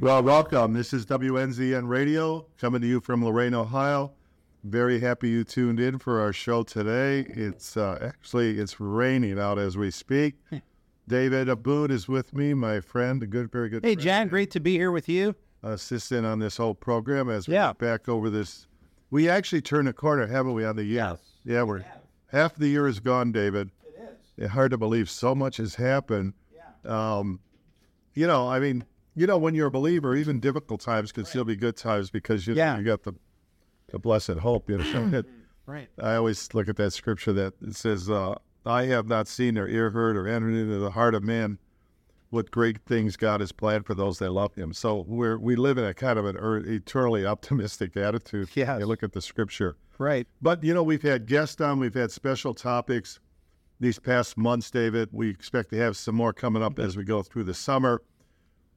Well, welcome. This is WNZN Radio coming to you from Lorain, Ohio. Very happy you tuned in for our show today. It's uh, actually it's raining out as we speak. David Abboud is with me, my friend, a good, very good. Hey, friend, John, great to be here with you. assistant on this whole program as we Yeah. look back over this. We actually turned a corner, haven't we, on the year? Yes. Yeah, we're half the year is gone, David. It is. It's hard to believe so much has happened. Um, you know, I mean, you know, when you're a believer, even difficult times can still be good times because you Yeah. you got the the blessed hope. You know, Right. I always look at that scripture that it says, uh, "I have not seen or ear heard or entered into the heart of man what great things God has planned for those that love Him." So we're we live in a kind of an er- eternally optimistic attitude. Yes. You look at the scripture. Right. But you know, we've had guests on, we've had special topics these past months, David. We expect to have some more coming up as we go through the summer.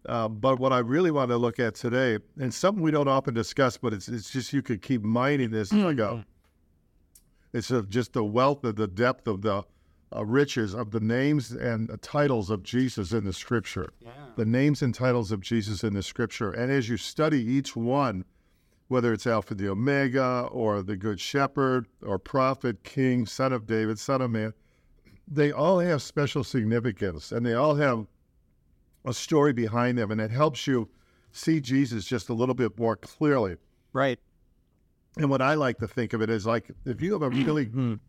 Uh, but what I really want to look at today, and something we don't often discuss, but it's it's just you could keep mining this. Like a, it's a, just the wealth of the depth of the uh, riches of the names and titles of Jesus in the Scripture. The names and titles of Jesus in the Scripture, and as you study each one, whether it's Alpha the Omega or the Good Shepherd or Prophet, King, Son of David, Son of Man, they all have special significance and they all have a story behind them, and it helps you see Jesus just a little bit more clearly. Right. And what I like to think of it is like if you have a really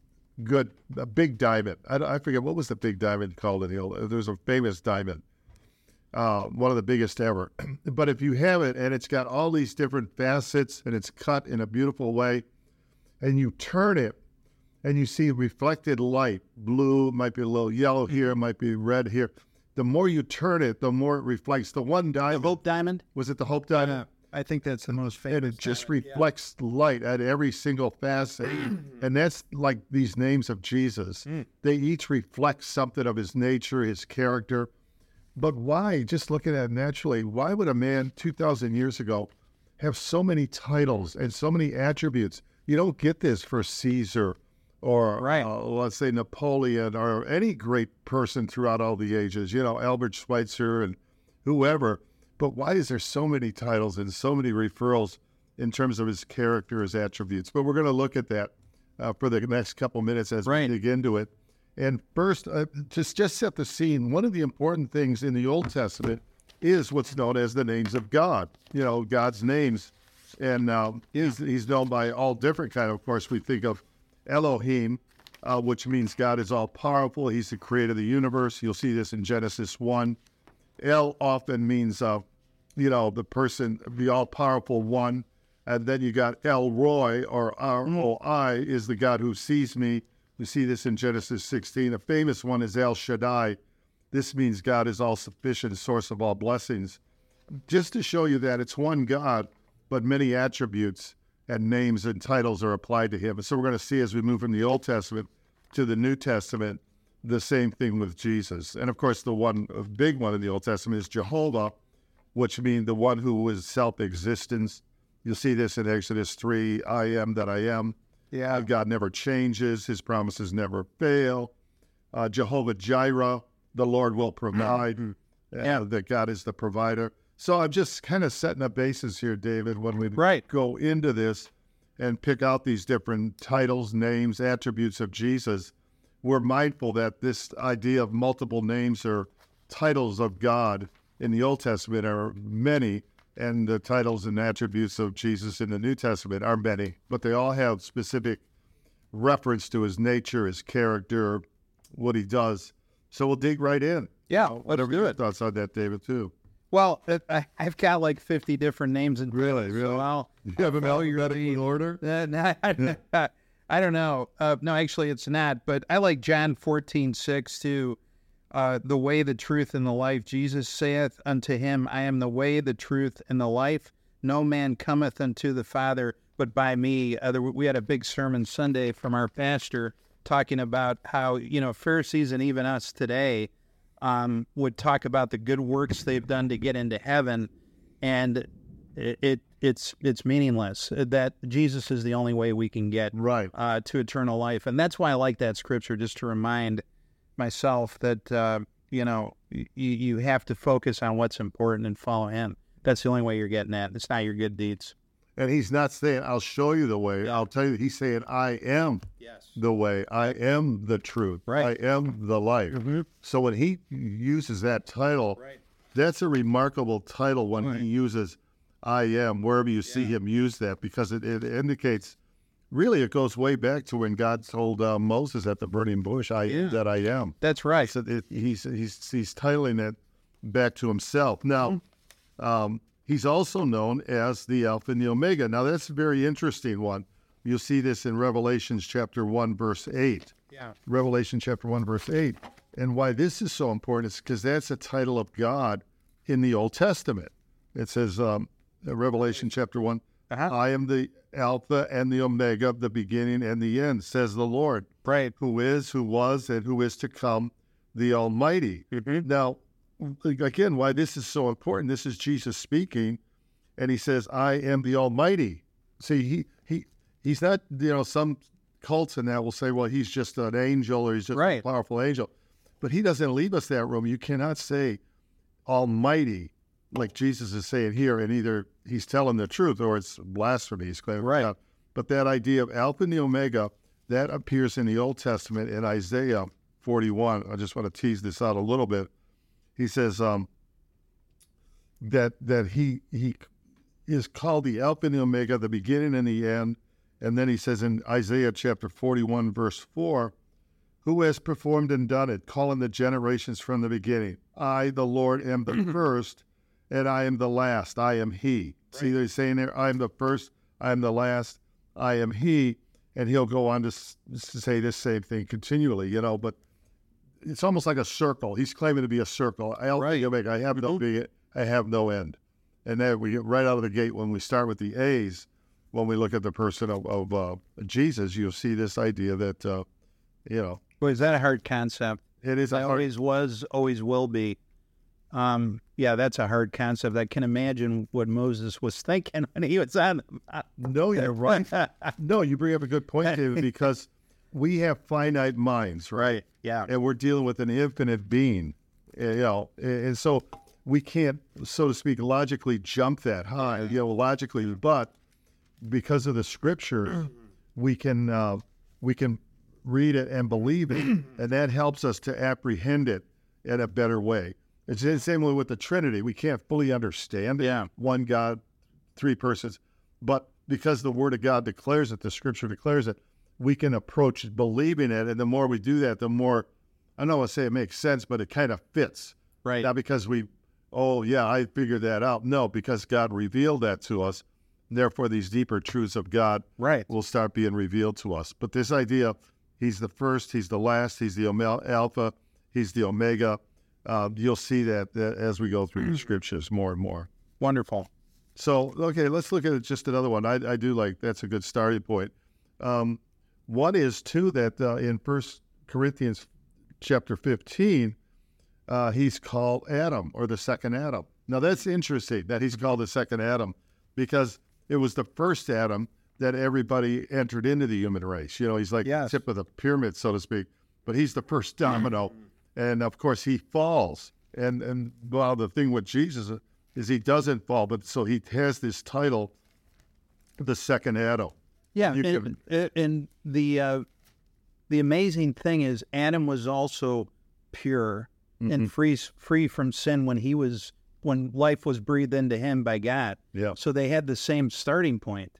good, a big diamond. I, I forget what was the big diamond called in the old. There's a famous diamond, uh, one of the biggest ever. but if you have it and it's got all these different facets and it's cut in a beautiful way, and you turn it and you see reflected light, blue, might be a little yellow here, might be red here. The more you turn it, the more it reflects. The one diamond, The Hope Diamond. was it the Hope diamond? I think that's the most and famous. it just reflects light at every single facet. Mm. and that's like these names of Jesus. Mm. They each reflect something of his nature, his character. But why, just looking at it naturally, why would a man 2,000 years ago have so many titles and so many attributes? You don't get this for Caesar or, Right. uh, let's say, Napoleon or any great person throughout all the ages, you know, Albert Schweitzer and whoever. But why is there so many titles and so many referrals in terms of his character, his attributes? But we're going to look at that uh, for the next couple minutes as Right. we dig into it. And first, uh, just just set the scene. One of the important things in the Old Testament is what's known as the names of God. You know, God's names, and um, is he's known by all different kind. Of course, we think of Elohim, uh, which means God is all powerful. He's the creator of the universe. You'll see this in Genesis one. El often means, uh, you know, the person, the all powerful one. And then you got El Roi or R O I is the God who sees me. We see this in Genesis 16. A famous one is El Shaddai. This means God is all sufficient, source of all blessings. Just to show you that it's one God, but many attributes and names and titles are applied to him. And so we're going to see as we move from the Old Testament to the New Testament, the same thing with Jesus. And of course, the one big one in the Old Testament is Jehovah, which means the one who was self existence. You'll see this in Exodus 3 I am that I am. Yeah. God never changes, his promises never fail. Uh, Jehovah Jireh, the Lord will mm-hmm. provide. Mm-hmm. Uh, yeah, that God is the provider. So I'm just kind of setting a basis here, David, when we Right. go into this and pick out these different titles, names, attributes of Jesus. We're mindful that this idea of multiple names or titles of God in the Old Testament are many, and the titles and attributes of Jesus in the New Testament are many, but they all have specific reference to his nature, his character, what he does. So we'll dig right in. Yeah. Let's do it. thoughts on that, David, too. Well, I, I've got like 50 different names and Really, so really? I'll, You have them alphabetically in order? Uh, no, I, I don't know. Uh, no, actually, it's not. But I like John fourteen six too. Uh, the way, the truth, and the life. Jesus saith unto him, I am the way, the truth, and the life. No man cometh unto the Father but by me. Uh, we had a big sermon Sunday from our pastor talking about how, you know, Pharisees and even us today um, would talk about the good works they've done to get into heaven. And it, it it's it's meaningless. That Jesus is the only way we can get Right. uh, to eternal life, and that's why I like that scripture, just to remind myself that uh, you know y- you you have to focus on what's important and follow Him. That's the only way you're getting that. It's not your good deeds. And he's not saying, I'll show you the way. I'll tell you, he's saying, I am Yes. the way. I am the truth. Right. I am the life. So when he uses that title, Right. that's a remarkable title when Right. he uses I am, wherever you see him use that, because it, it indicates really it goes way back to when God told uh, Moses at the burning bush, I Yeah. am that I am. That's right. So it, he's, he's, he's titling it back to himself. Now, um, he's also known as the Alpha and the Omega. Now, that's a very interesting one. You'll see this in Revelations chapter 1, verse 8. Yeah. Revelation chapter 1, verse 8. And why this is so important is because that's a title of God in the Old Testament. It says, um, Revelation chapter 1, Uh-huh. I am the Alpha and the Omega, the beginning and the end, says the Lord, Right. who is, who was, and who is to come, the Almighty. Mm-hmm. Now, again, why this is so important, this is Jesus speaking, and he says, I am the Almighty. See, he, he, he's not, you know, some cults and that will say, well, he's just an angel or he's just Right. a powerful angel. But he doesn't leave us that room. You cannot say Almighty like Jesus is saying here, and either he's telling the truth or it's blasphemy. He's claiming Right. God. But that idea of Alpha and Omega, that appears in the Old Testament in Isaiah 41. I just want to tease this out a little bit. He says um, that that he he is called the Alpha and the Omega, the beginning and the end. And then he says in Isaiah chapter 41, verse 4, who has performed and done it, calling the generations from the beginning. I, the Lord, am the first, and I am the last. I am He. See, they're saying there, I am the first, I am the last, I am He. And he'll go on to, s- to say this same thing continually, you know, but it's almost like a circle. He's claiming to be a circle. Alpha Right. Omega. I have no I have no end. And then we get right out of the gate when we start with the A's, when we look at the person of, of uh, Jesus, you'll see this idea that, uh, you know, Boy, is that a hard concept? it is a I hard always was, always will be. Um, yeah, that's a hard concept. I can imagine what Moses was thinking when he was on. No, you're right. No, you bring up a good point, David, because we have finite minds, right? Yeah. And we're dealing with an infinite being, eh, you know, and and so we can't, so to speak, logically jump that high, you know, logically, but because of the scripture, we can uh, we can read it and believe it, and that helps us to apprehend it in a better way. It's the same way with the Trinity. We can't fully understand it. Yeah. one God, three persons, but because the Word of God declares it, the Scripture declares it, we can approach believing it, and the more we do that, the more I don't want to say it makes sense, but it kind of fits. Right. Not because we, oh yeah, I figured that out. No, because God revealed that to us. Therefore, these deeper truths of God Right. will start being revealed to us. But this idea, He's the first, He's the last, He's the Alpha, He's the Omega. Uh, you'll see that, that as we go through the scriptures more and more. Wonderful. So, okay, let's look at just another one. I, I do like that's a good starting point. Um, one is too that uh, in First Corinthians chapter fifteen, uh, he's called Adam or the second Adam. Now that's interesting that he's called the second Adam because it was the first Adam that everybody entered into the human race. You know, he's like Yes. the tip of the pyramid, so to speak. But he's the first domino, and of course he falls. And and well, the thing with Jesus is he doesn't fall, but so he has this title, the second Adam. Yeah, You and, and- and the uh, the amazing thing is Adam was also pure and free free from sin when he was when life was breathed into him by God. Yeah. So they had the same starting point.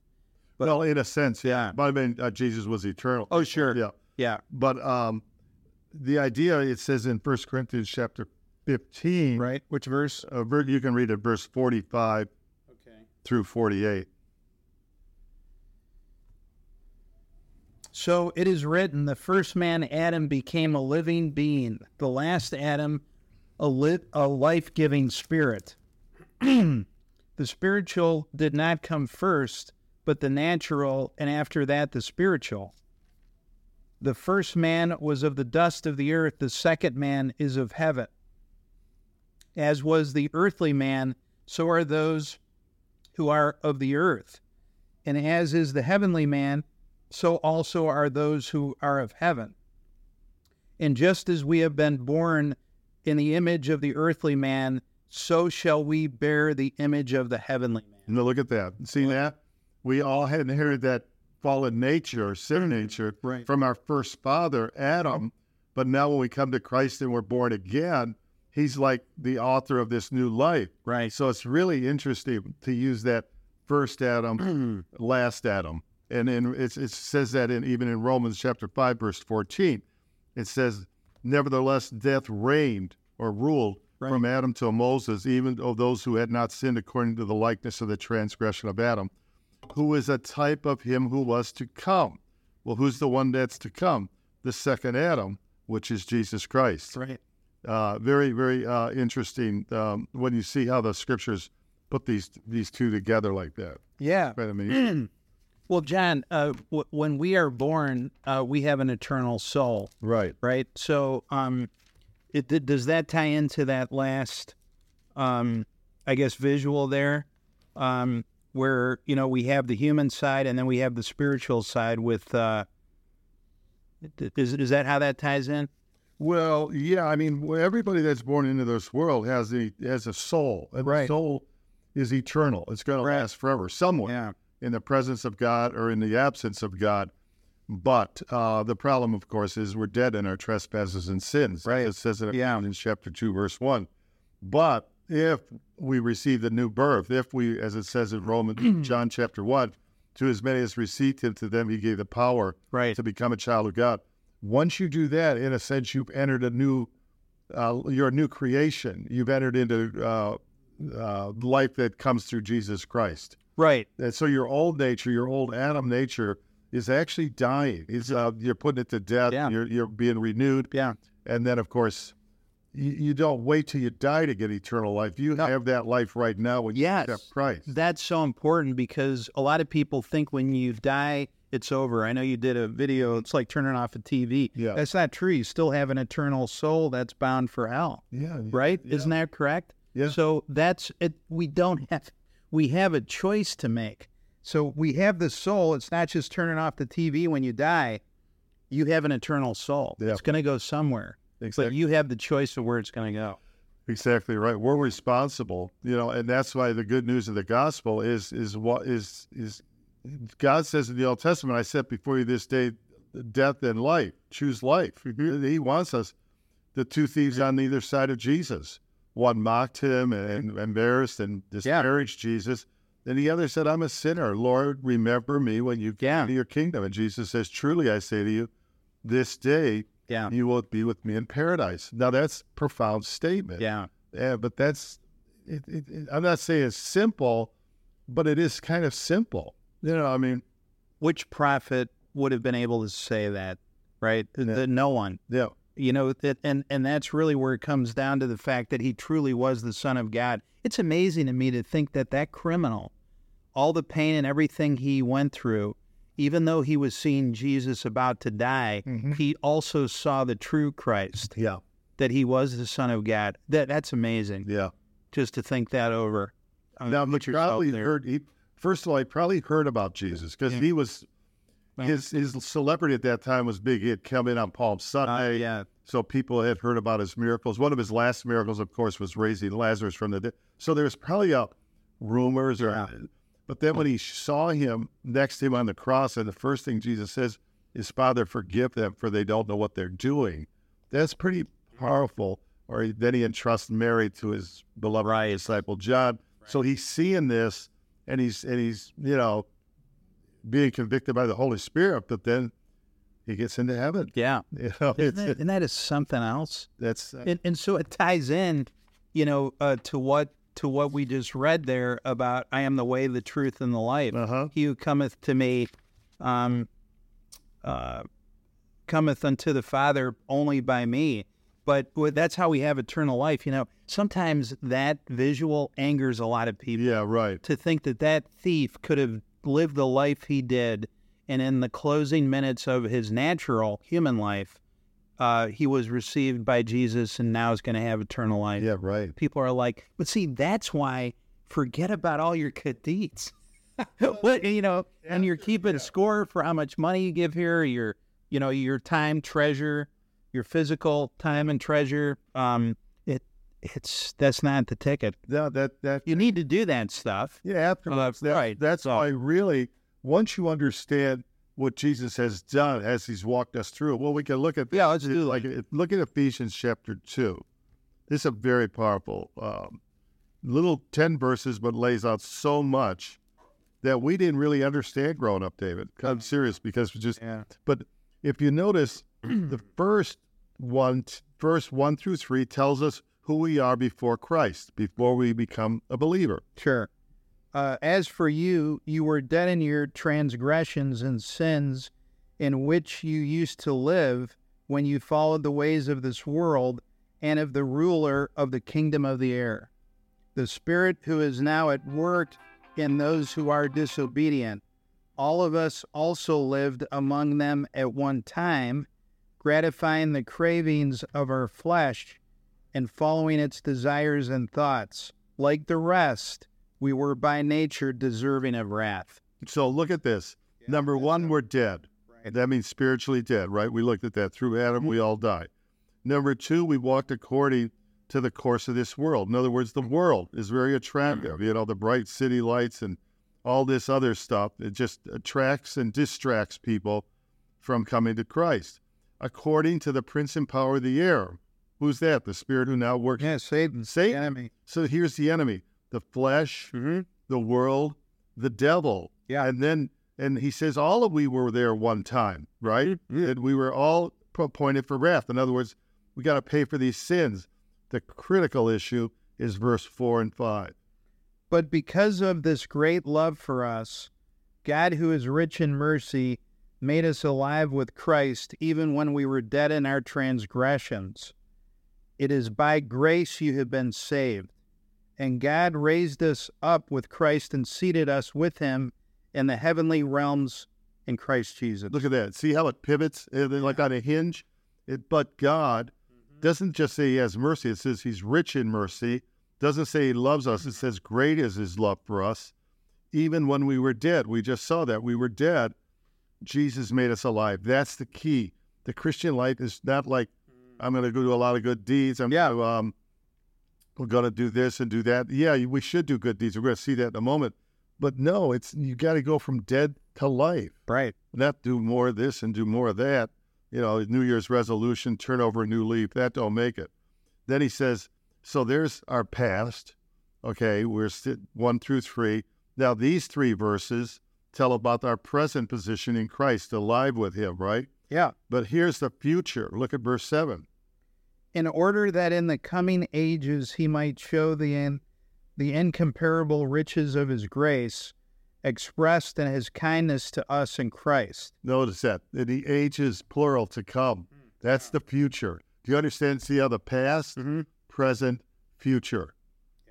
But- well, in a sense, Yeah. But I mean, uh, Jesus was eternal. Oh, sure. Yeah. Yeah. But um, the idea it says in First Corinthians chapter fifteen, Right. Which verse? Uh, you can read it, verse forty-five Okay. through forty-eight. So it is written, the first man Adam became a living being, the last Adam a lit a life-giving spirit. the spiritual did not come first, but the natural, and after that the spiritual. The first man was of the dust of the earth, the second man is of heaven. As was the earthly man, so are those who are of the earth. And as is the heavenly man, so also are those who are of heaven. And just as we have been born in the image of the earthly man, so shall we bear the image of the heavenly man. Now look at that. See that? We all had inherited that fallen nature or sin nature Right. from our first father, Adam. But now when we come to Christ and we're born again, he's like the author of this new life. Right. So it's really interesting to use that first Adam, last Adam. And it's, it says that in even in Romans chapter 5, verse 14. It says, Nevertheless, death reigned or ruled Right. from Adam till Moses, even of those who had not sinned according to the likeness of the transgression of Adam, who is a type of him who was to come. Well, who's the one that's to come? The second Adam, which is Jesus Christ. Right. Uh, very, very uh, interesting um, when you see how the scriptures put these these two together like that. Yeah. Right? I mean, Well, John, uh, w- when we are born, uh, we have an eternal soul, right. right? So, um, it, th- does that tie into that last, um, I guess, visual there, um, where you know we have the human side and then we have the spiritual side with. Uh, th- is is that how that ties in? Well, yeah. I mean, everybody that's born into this world has a has a soul, and Right. the soul is eternal. It's going to last forever, somewhere in the presence of God or in the absence of God. But uh, the problem, of course, is we're dead in our trespasses and sins. Right. It says it Yeah. in chapter two, verse one. But if we receive the new birth, if we, as it says in Romans, John chapter one, to as many as received him, to them he gave the power Right. to become a child of God. Once you do that, in a sense, you've entered a new, uh, you're a new creation. You've entered into uh, uh, life that comes through Jesus Christ. Right. And so your old nature, your old Adam nature, is actually dying. It's, uh, you're putting it to death. Yeah. You're, you're being renewed. Yeah. And then, of course, you, you don't wait till you die to get eternal life. You No. have that life right now when you Yes. accept Christ. That's so important because a lot of people think when you die, it's over. I know you did a video, it's like turning off a TV. Yeah. That's not true. You still have an eternal soul that's bound for hell, Yeah. right? Isn't that correct? Yeah. So that's it. We don't have, we have a choice to make. So we have the soul. It's not just turning off the TV when you die. You have an eternal soul. Yeah. It's going to go somewhere, but Exactly. you have the choice of where it's going to go. Exactly right. We're responsible, you know, and that's why the good news of the gospel is is what is is God says in the Old Testament, "I set before you this day death and life. Choose life." He wants us. The two thieves on either side of Jesus. One mocked him and embarrassed and disparaged Jesus. Then the other said, "I'm a sinner. Lord, remember me when you come Yeah. into your kingdom." And Jesus says, "Truly, I say to you, this day Yeah. you will be with me in paradise." Now that's a profound statement. Yeah. Yeah, but that's. It, it, it- I'm not saying it's simple, but it is kind of simple. You know, I mean, which prophet would have been able to say that, right? Yeah. The, no one. yeah, You know, that, and and that's really where it comes down to the fact that he truly was the Son of God. It's amazing to me to think that that criminal, all the pain and everything he went through, even though he was seeing Jesus about to die, mm-hmm. he also saw the true Christ, yeah, that he was the Son of God. That that's amazing. yeah. Just to think that over. Uh, now, put he yourself probably heard. He, first of all, he probably heard about Jesus because Yeah. he was Well- his his celebrity at that time was big. He had come in on Palm Uh, Sunday, yeah, so people had heard about his miracles. One of his last miracles, of course, was raising Lazarus from the dead. So there's probably a rumors or. Yeah. But then when he saw him next to him on the cross, and the first thing Jesus says is, "Father, forgive them, for they don't know what they're doing." That's pretty powerful. Or then he entrusts Mary to his beloved Right. disciple John. So he's seeing this, and he's and he's you know being convicted by the Holy Spirit. But then he gets into heaven. yeah. You know, Isn't that, and that is something else. that's and, and so it ties in, you know, uh, to what to what we just read there about I am the way, the truth, and the life. uh huh. He who cometh to me, um, uh, cometh unto the Father only by me. But that's how we have eternal life. You know, sometimes that visual angers a lot of people Yeah, right. to think that that thief could have lived the life he did, and in the closing minutes of his natural human life, uh, he was received by Jesus and now is going to have eternal life. Yeah, right. People are like, but see, that's why forget about all your good deeds. what you know, and you're keeping score for how much money you give here, your you know your time, treasure, your physical time and treasure. Um, it's that's not the ticket. No, that that You need to do that stuff. yeah, afterwards. Well, that- right. That's So- why really once you understand what Jesus has done as he's walked us through, well, we can look at Yeah, let's do like look at Ephesians chapter two. This is a very powerful um, little ten verses, but lays out so much that we didn't really understand growing up, David. I'm serious because we just Yeah. But if you notice, the first one, verse one through three, tells us who we are before Christ, before we become a believer. Sure. Uh, as for you, you were dead in your transgressions and sins in which you used to live when you followed the ways of this world and of the ruler of the kingdom of the air, the Spirit who is now at work in those who are disobedient. All of us also lived among them at one time, gratifying the cravings of our flesh and following its desires and thoughts. Like the rest, we were by nature deserving of wrath. So look at this. Number one, we're dead. That means spiritually dead, right? We looked at that. Through Adam, we all die. Number two, we walked according to the course of this world. In other words, the world is very attractive. You know, the bright city lights and all this other stuff. It just attracts and distracts people from coming to Christ. According to the prince and power of the air. Who's that? The spirit who now works. Yeah, Satan, Satan. enemy. So here's the enemy the flesh, Mm-hmm. the world, the devil. Yeah. And then, and he says, all of we were there one time, right? And we were all appointed for wrath. In other words, we got to pay for these sins. The critical issue is verse 4 and 5. But because of this great love for us, God, who is rich in mercy, made us alive with Christ even when we were dead in our transgressions. It is by grace you have been saved. And God raised us up with Christ and seated us with him in the heavenly realms in Christ Jesus. Look at that. See how it pivots uh, like on a hinge? It, but God doesn't just say he has mercy, it says he's rich in mercy. Doesn't say he loves us, it says great is his love for us. Even when we were dead, we just saw that we were dead. Jesus made us alive. That's the key. The Christian life is not like I'm going to go do a lot of good deeds. I'm Yeah. um, we're going to do this and do that. Yeah, we should do good deeds. We're going to see that in a moment. But no, it's you got to go from dead to life Right. not do more of this and do more of that. You know, New Year's resolution, turn over a new leaf. That don't make it. Then he says, so there's our past. Okay, we're st- one through three. Now these three verses tell about our present position in Christ, alive with Him, right? Yeah. But here's the future. Look at verse seven. in order that in the coming ages he might show the in, the incomparable riches of his grace expressed in his kindness to us in Christ. Notice that the ages plural to come. That's the future. Do you understand? See how the past, Mm-hmm. present, future.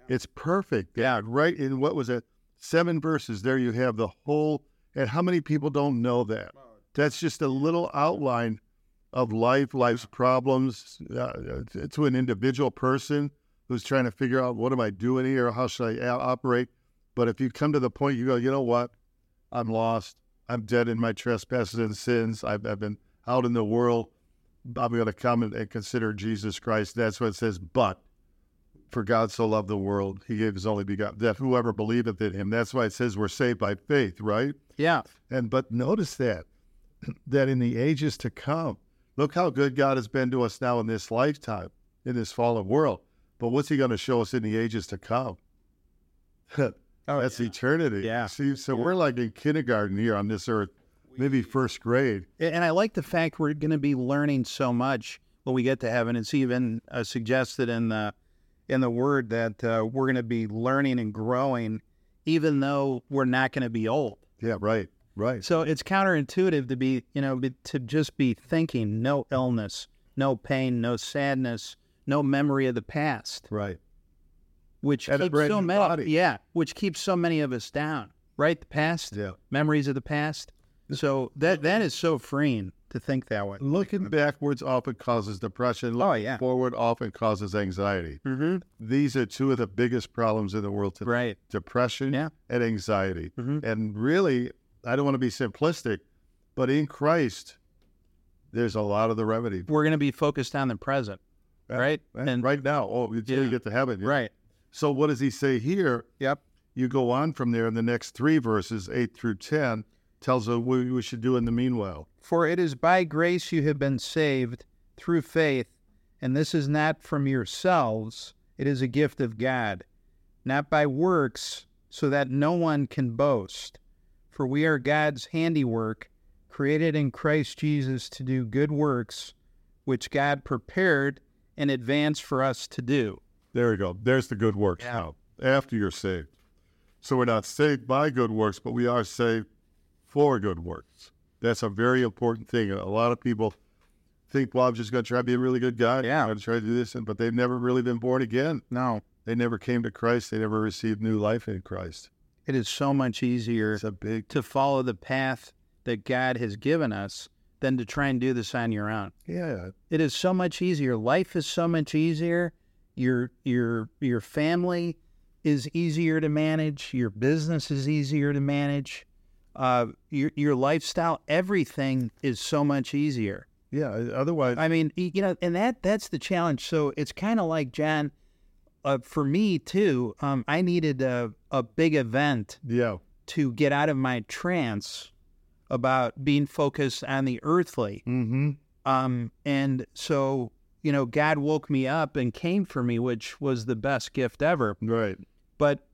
It's perfect. Yeah, right in what was it? Seven verses. There you have the whole. And how many people don't know that? That's just a little outline of life, life's problems uh, to an individual person who's trying to figure out what am I doing here? How should I operate? But if you come to the point, you go, you know what? I'm lost. I'm dead in my trespasses and sins. I've, I've been out in the world. I'm going to come and, and consider Jesus Christ. That's what it says. But for God so loved the world, he gave his only begotten, that whoever believeth in him. That's why it says we're saved by faith, right? Yeah. And but notice that that in the ages to come, look how good God has been to us now in this lifetime, in this fallen world. But what's he going to show us in the ages to come? Oh, That's eternity. Yeah. See, so we're like in kindergarten here on this earth, maybe first grade. And I like the fact we're going to be learning so much when we get to heaven. It's even uh, suggested in the in the word that uh, we're going to be learning and growing, even though we're not going to be old. Yeah, right, right. So it's counterintuitive to be, you know, be, to just be thinking no illness, no pain, no sadness, no memory of the past, Right. which And a keeps so many, body. yeah, which keeps so many of us down. Right, the past, Yeah. memories of the past. So that that is so freeing to think that way. Looking backwards often causes depression. Looking Oh, yeah. forward often causes anxiety. Mm-hmm. These are two of the biggest problems in the world today. Right. Depression Yeah. and anxiety. Mhm. And really, I don't want to be simplistic, but in Christ, there's a lot of the remedy. We're going to be focused on the present. right? And right now, oh, until Yeah. you get to heaven. right. So what does he say here? Yep. You go on from there in the next three verses, eight through ten, tells us what we should do in the meanwhile. For it is by grace you have been saved through faith, and this is not from yourselves, it is a gift of God, not by works, so that no one can boast. For we are God's handiwork, created in Christ Jesus to do good works, which God prepared in advance for us to do. There we go. There's the good works Yeah. now, after you're saved. So we're not saved by good works, but we are saved for good works. That's a very important thing. A lot of people think, well, I'm just going to try to be a really good guy. Yeah. I'm going to try to do this, but they've never really been born again. No, They never came to Christ. They never received new life in Christ. It is so much easier big, to follow the path that God has given us than to try and do this on your own. yeah, It is so much easier. Life is so much easier. Your your your family is easier to manage. Your business is easier to manage. Uh, your your lifestyle, everything is so much easier. yeah. Otherwise, I mean, you know, and that that's the challenge. So it's kind of like John. Uh, for me too, um, I needed a, a big event yeah, to get out of my trance about being focused on the earthly. mm-hmm. Um, and so, you know, God woke me up and came for me, which was the best gift ever. right. But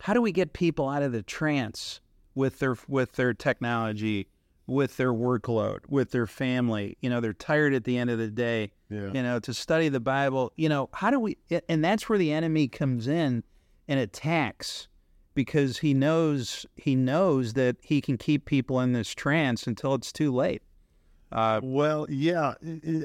how do we get people out of the trance with their with their technology, with their workload, with their family? You know, they're tired at the end of the day. Yeah, You know, to study the Bible. You know, how do we? And that's where the enemy comes in and attacks because he knows he knows that he can keep people in this trance until it's too late. Uh, Well, yeah.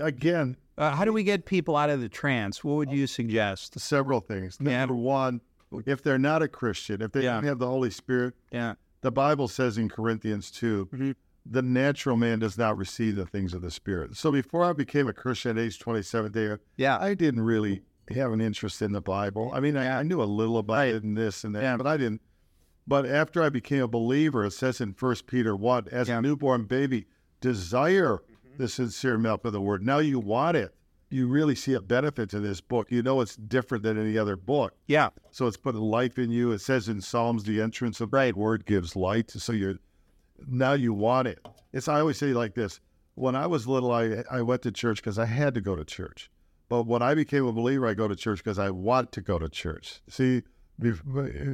Again, Uh, how do we get people out of the trance? What would you suggest? several things. Yeah. Number one, if they're not a Christian, if they Yeah. don't have the Holy Spirit, Yeah. the Bible says in Corinthians 2, Mhm. The natural man does not receive the things of the Spirit. So before I became a Christian at age 27, there, Yeah. I didn't really have an interest in the Bible. I mean, I, I knew a little about it and this and that, Yeah. but I didn't. But after I became a believer, it says in 1 Peter 1, as Yeah. a newborn baby, desire mm-hmm. the sincere milk of the word. Now you want it. You really see a benefit to this book. You know it's different than any other book. Yeah. So it's putting life in you. It says in Psalms, the entrance of the word gives light. So you're now you want it. It's I always say like this. When I was little, I I went to church because I had to go to church. But when I became a believer, I go to church because I want to go to church. See, uh,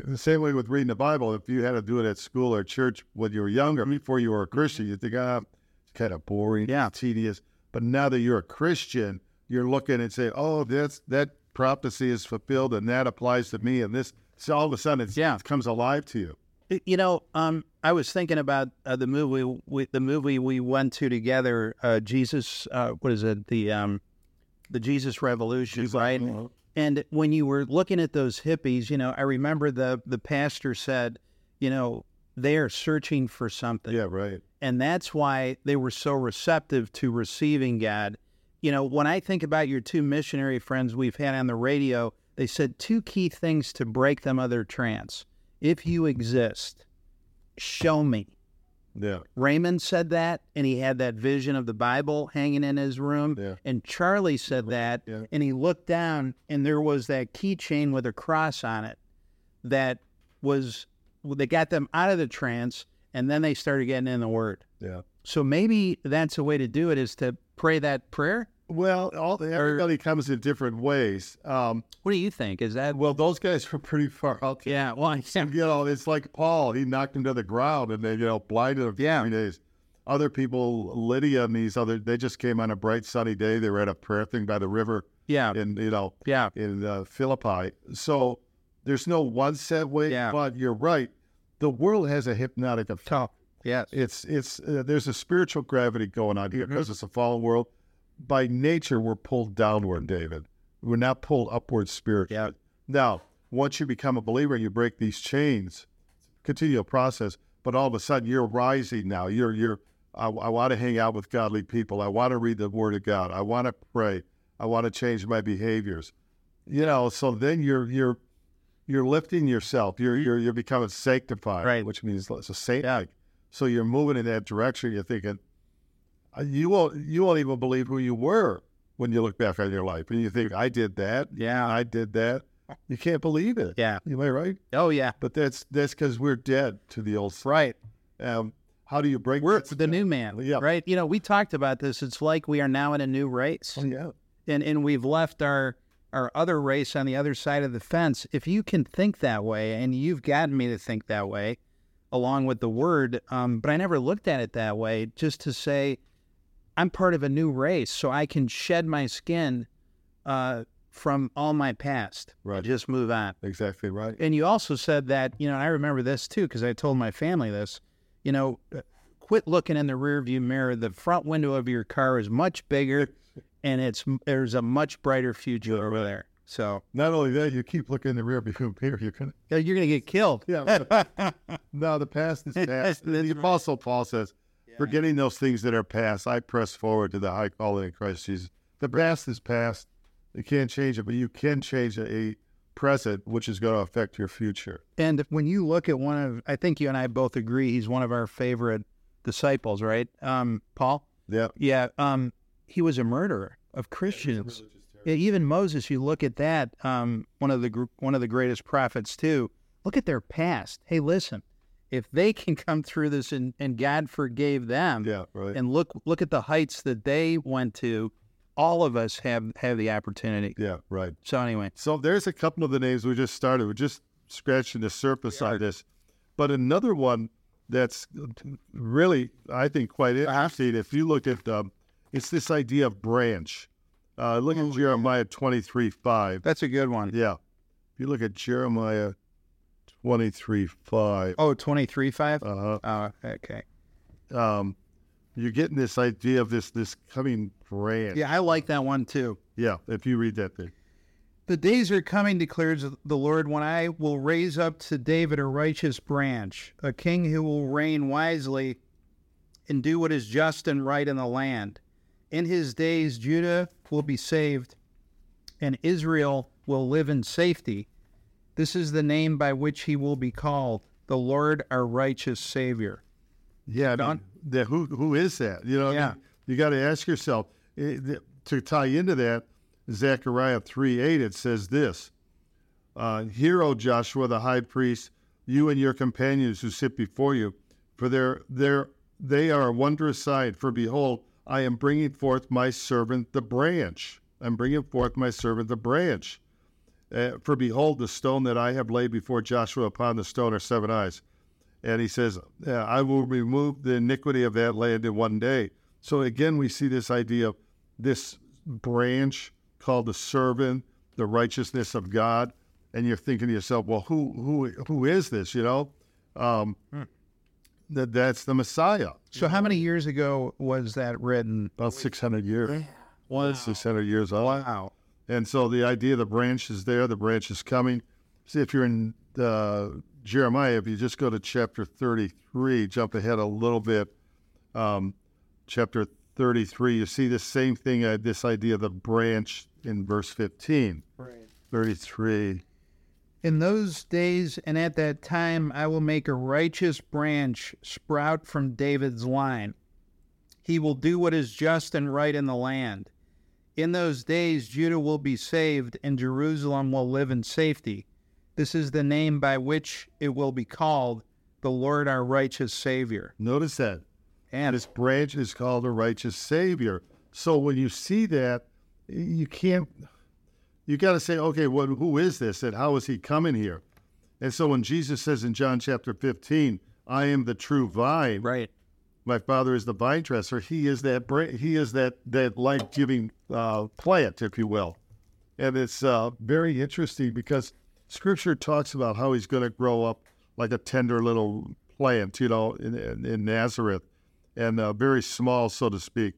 the same way with reading the Bible. If you had to do it at school or church when you were younger, mm-hmm. before you were a mm-hmm. Christian, you think, ah, it's kind of boring, Yeah. tedious. But now that you're a Christian, you're looking and say, oh, that's that prophecy is fulfilled and that applies to me. And this, so all of a sudden, it's, Yeah. it comes alive to you. You know, um, I was thinking about uh, the movie, we, the movie we went to together, uh, Jesus. Uh, what is it? The um, the Jesus Revolution, like, right? "Oh, And when you were looking at those hippies, you know, I remember the the pastor said, you know, they are searching for something. yeah, right. And that's why they were so receptive to receiving God. You know, when I think about your two missionary friends we've had on the radio, they said two key things to break them of their trance. If you exist, show me. Yeah, Raymond said that, and he had that vision of the Bible hanging in his room. Yeah. And Charlie said that, Yeah. and he looked down, and there was that keychain with a cross on it that was that got them out of the trance, and then they started getting in the Word. yeah. So maybe that's a way to do it is to pray that prayer. Well, all, everybody comes in different ways. Um, What do you think? Is that well, those guys were pretty far out. yeah? Well, yeah, You know, it's like Paul. He knocked him to the ground and they, you know, blinded him for Yeah. three days. Other people, Lydia and these other, they just came on a bright sunny day. They were at a prayer thing by the river yeah, in, you know, yeah, in uh, Philippi. So there's no one set way, Yeah. but you're right. The world has a hypnotic effect. Yes, It's it's uh, there's a spiritual gravity going on here because it's a fallen world. By nature, we're pulled downward, David. We're not pulled upward spiritually. Yeah. Now, once you become a believer, and you break these chains. Continual process, but all of a sudden you're rising now. You're you're. I, I want to hang out with godly people. I want to read the Word of God. I want to pray. I want to change my behaviors. You know, so then you're you're you're lifting yourself. You're you're you're becoming sanctified, Right. Which means it's a saint. So you're moving in that direction. You're thinking, you won't you won't even believe who you were when you look back on your life and you think, I did that. Yeah. I did that. You can't believe it. Yeah. Am I right? Oh yeah. But that's that's because we're dead to the old self. Right. Um, how do you break We're the new man. Yeah. Right. You know, we talked about this. It's like we are now in a new race. Oh, yeah. and and we've left our our other race on the other side of the fence. If you can think that way, and you've gotten me to think that way, along with the word, um, but I never looked at it that way. Just to say, I'm part of a new race, so I can shed my skin uh, from all my past. Right. Just move on. Exactly right. And you also said that, you know, I remember this too because I told my family this. You know, uh, quit looking in the rearview mirror. The front window of your car is much bigger, and it's there's a much brighter future over there. So Not only that, you keep looking in the rear view mirror. You're gonna you're gonna get killed. yeah. no, the past is past. The. Apostle Paul says, "Forgetting those things that are past, I press forward to the high calling in Christ Jesus." The past is past. You can't change it, but you can change a present, which is going to affect your future. And when you look at one of, I think you and I both agree, he's one of our favorite disciples, right? Um, Paul. Yeah. Yeah. Um, he was a murderer of Christians. Yeah, even Moses, you look at that, um, one of the one of the greatest prophets too. Look at their past. Hey, listen, if they can come through this and, and God forgave them, Yeah. Right. and look look at the heights that they went to, all of us have have the opportunity. yeah. Right. So anyway, So there's a couple of the names we just started. We're just scratching the surface on this. But another one that's really, I think, quite interesting. If you look at, um, it's this idea of branch. Uh, look at Jeremiah 23 5. that's a good one. Yeah. If you look at Jeremiah 23 5, Oh, 23 5? uh, Oh, okay. um, you're getting this idea of this this coming branch. Yeah, I like that one too. Yeah. If you read that thing. The days are coming, declares the Lord, when I will raise up to David a righteous branch, a king who will reign wisely and do what is just and right in the land. In his days, Judah will be saved, and Israel will live in safety. This is the name by which he will be called, the Lord our righteous Savior. Yeah, I mean, the, who who is that? You know, I Yeah. mean, you got to ask yourself eh, to tie into that. Zechariah three eight it says this: uh, "Hear, O Joshua the high priest, you and your companions who sit before you, for their their they are a wondrous sight. For behold, I am bringing forth my servant the branch. I'm bringing forth my servant the branch. Uh, for behold, the stone that I have laid before Joshua upon the stone are seven eyes." And he says, "Yeah, I will remove the iniquity of that land in one day. So again, we see this idea of this branch called the servant, the righteousness of God. And you're thinking to yourself, well, who who who is this? You know, um, that that's the Messiah. So, how many years ago was that written? About 600 years. Was 600 years old. wow. And so the idea of the branch is there, the branch is coming. See, if you're in uh, Jeremiah, if you just go to chapter 33, jump ahead a little bit, um, chapter 33, you see the same thing, uh, this idea of the branch in verse 15. Right. 33. In those days and at that time, I will make a righteous branch sprout from David's line. He will do what is just and right in the land. In those days, Judah will be saved, and Jerusalem will live in safety. This is the name by which it will be called the Lord our righteous Savior. Notice that. And This branch is called a righteous Savior. So when you see that, you can't, you got to say, okay, what, who is this and how is he coming here? And so when Jesus says in John chapter 15, I am the true vine, right. My father is the vine dresser, he is that, he is that, that life giving uh, plant, if you will. And it's uh, very interesting because scripture talks about how he's going to grow up like a tender little plant, you know, in, in, in Nazareth and uh, very small, so to speak.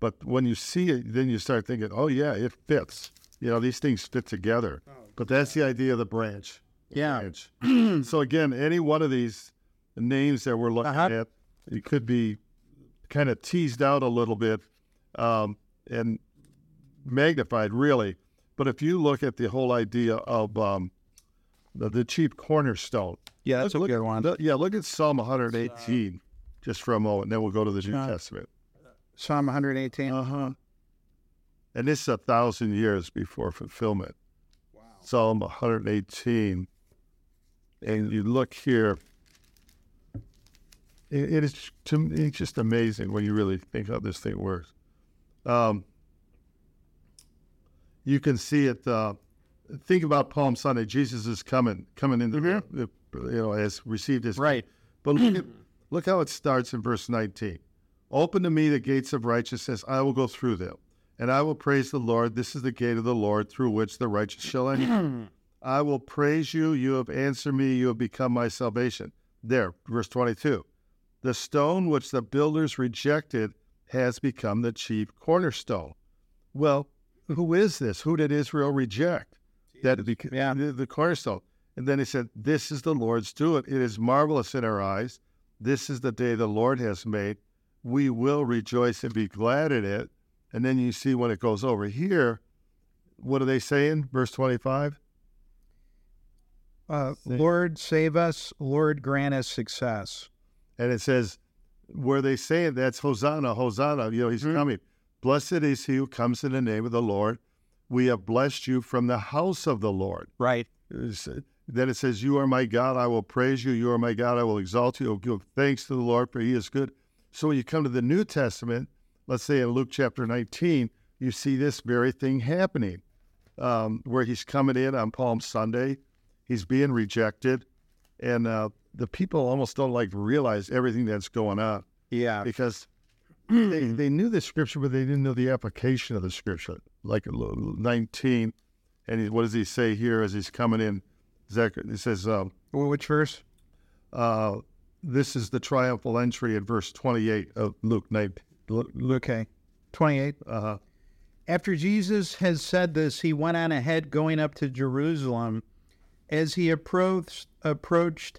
But when you see it, then you start thinking, oh, yeah, it fits. You know, these things fit together. But that's the idea of the branch. Yeah. branch. so, again, any one of these names that we're looking Uh-huh. at, it could be kind of teased out a little bit um, and magnified, really. But if you look at the whole idea of um, the, the chief cornerstone, Yeah, that's a look, good one. look- yeah, look at Psalm 118 just for a moment, and then we'll go to the New Uh, Testament. Psalm 118. Uh huh. And this is a thousand years before fulfillment. Wow. Psalm 118. And you look here, it, it is to me, it's just amazing when you really think how this thing works. Um, you can see it. Uh, think about Palm Sunday. Jesus is coming, coming into Mm-hmm. the, the, you know, has received his Right. But look, at, look how it starts in verse 19. Open to me the gates of righteousness; I will go through them, and I will praise the Lord. This is the gate of the Lord through which the righteous shall enter. I will praise you. You have answered me. You have become my salvation. There, verse 22. The stone which the builders rejected has become the chief cornerstone. Well, who is this? Who did Israel reject? That bec- Yeah. the, the cornerstone. And then he said, This is the Lord's doing. It is marvelous in our eyes. This is the day the Lord has made. We will rejoice and be glad in it. And then you see when it goes over here, what are they saying? Verse 25? Uh, Lord, save us. Lord, grant us success. And it says, where they say it, that's Hosanna, Hosanna. You know, he's coming. Blessed is he who comes in the name of the Lord. We have blessed you from the house of the Lord. Right. It's- Then it says, You are my God, I will praise you. You are my God, I will exalt you. I will give thanks to the Lord, for he is good. So when you come to the New Testament, let's say in Luke chapter 19, you see this very thing happening, um, where he's coming in on Palm Sunday. He's being rejected. And uh, the people almost don't like realize everything that's going on Yeah. because they, they knew the scripture, but they didn't know the application of the scripture. Like 19, and he, what does he say here as he's coming in? Zach, he says, um, which verse? uh, this is the triumphal entry in verse 28 of Luke 9. Lu- Okay. 28. Uh-huh. After Jesus has said this, he went on ahead going up to Jerusalem. As he approached, approached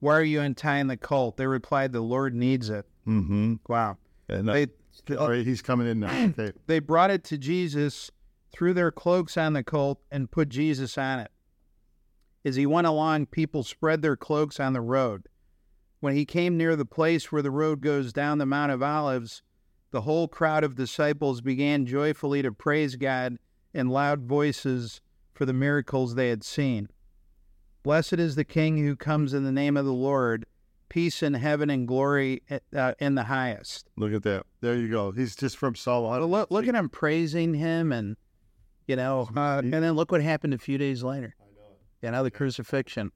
Why are you untying the colt? They replied, The Lord needs it. Mm-hmm. Wow. And uh, They, all right, he's coming in now. Okay. they brought it to Jesus, threw their cloaks on the colt, and put Jesus on it. As he went along, people spread their cloaks on the road. When he came near the place where the road goes down the Mount of Olives, the whole crowd of disciples began joyfully to praise God in loud voices for the miracles they had seen. Blessed is the King who comes in the name of the Lord, peace in heaven and glory uh, in the highest. Look at that. There you go. He's just from Well, look, look at him praising him, and you know, uh, and then look what happened a few days later. I know. You know, the crucifixion.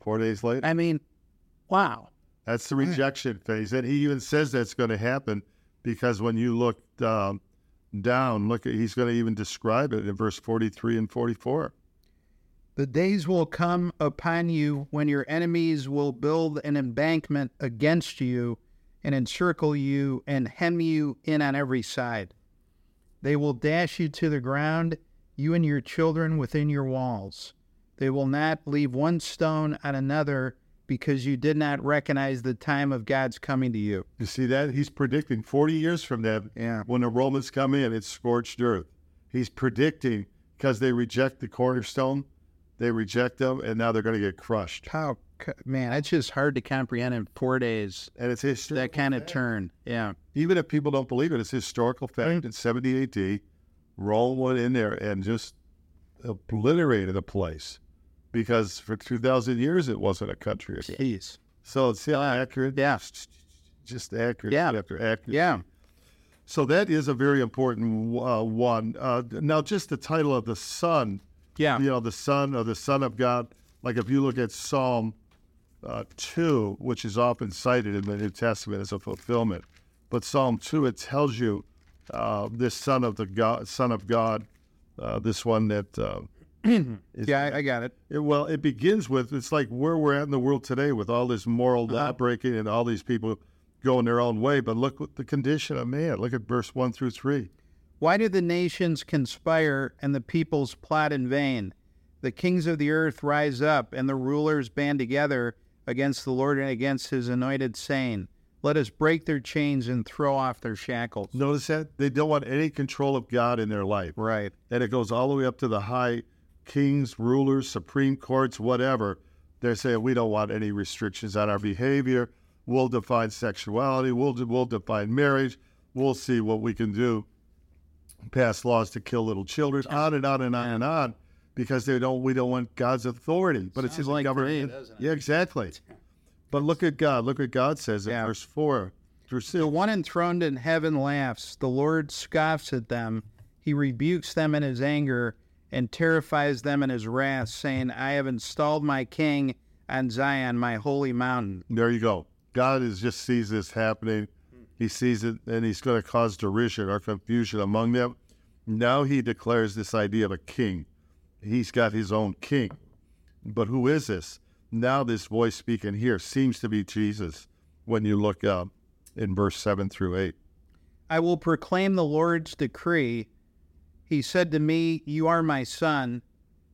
Four days later. I mean, wow. That's the rejection phase. And he even says that's going to happen because when you look um, down, look at he's going to even describe it in verse 43 and 44. The days will come upon you when your enemies will build an embankment against you and encircle you and hem you in on every side. They will dash you to the ground, you and your children within your walls. They will not leave one stone on another because you did not recognize the time of God's coming to you. You see that? He's predicting 40 years from that, Yeah. when the Romans come in, it's scorched earth. He's predicting because they reject the cornerstone, they reject them, and now they're going to get crushed. How, man, it's just hard to comprehend in four days. And it's history. That kind of turn. Yeah. Even if people don't believe it, it's historical fact. In 70 AD, Rome went in there and just obliterated a place because for 2,000 years it wasn't a country. Jeez. So it's yeah, accurate. Yeah. Just accurate Yeah. after accurate. Yeah. So that is a very important uh, one. Uh, now, just the title of the Son, Yeah. you know, the Son or the Son of God. Like if you look at Psalm uh, 2, which is often cited in the New Testament as a fulfillment, but Psalm 2, it tells you uh, this Son of the God, Son of God, uh, this one that. Uh, is- Yeah, I, I got it. it, well, it begins with it's like where we're at in the world today with all this moral law breaking and all these people going their own way. But look at the condition of man. Look at verse one through three. Why do the nations conspire and the peoples plot in vain? The kings of the earth rise up, and the rulers band together against the Lord and against his anointed, saying, Let us break their chains and throw off their shackles. Notice that they don't want any control of God in their life. Right. And it goes all the way up to the high kings, rulers, supreme courts, whatever. They're saying we don't want any restrictions on our behavior. We'll define sexuality. We'll we'll define marriage. We'll see what we can do. Pass laws to kill little children. On and on and on and on, because they don't. We don't want God's authority. But it's Sounds in like government. me, doesn't it? Yeah, exactly. But look at God. Look what God says in Yeah. verse four through six. The one enthroned in heaven laughs. The Lord scoffs at them. He rebukes them in his anger and terrifies them in his wrath, saying, I have installed my king on Zion, my holy mountain. There you go. God is just sees this happening. He sees it, and He's going to cause derision or confusion among them. Now He declares this idea of a king. He's got His own king. But who is this? Now, this voice speaking here seems to be Jesus when you look up in verse 7 through 8. I will proclaim the Lord's decree. He said to me, You are my son.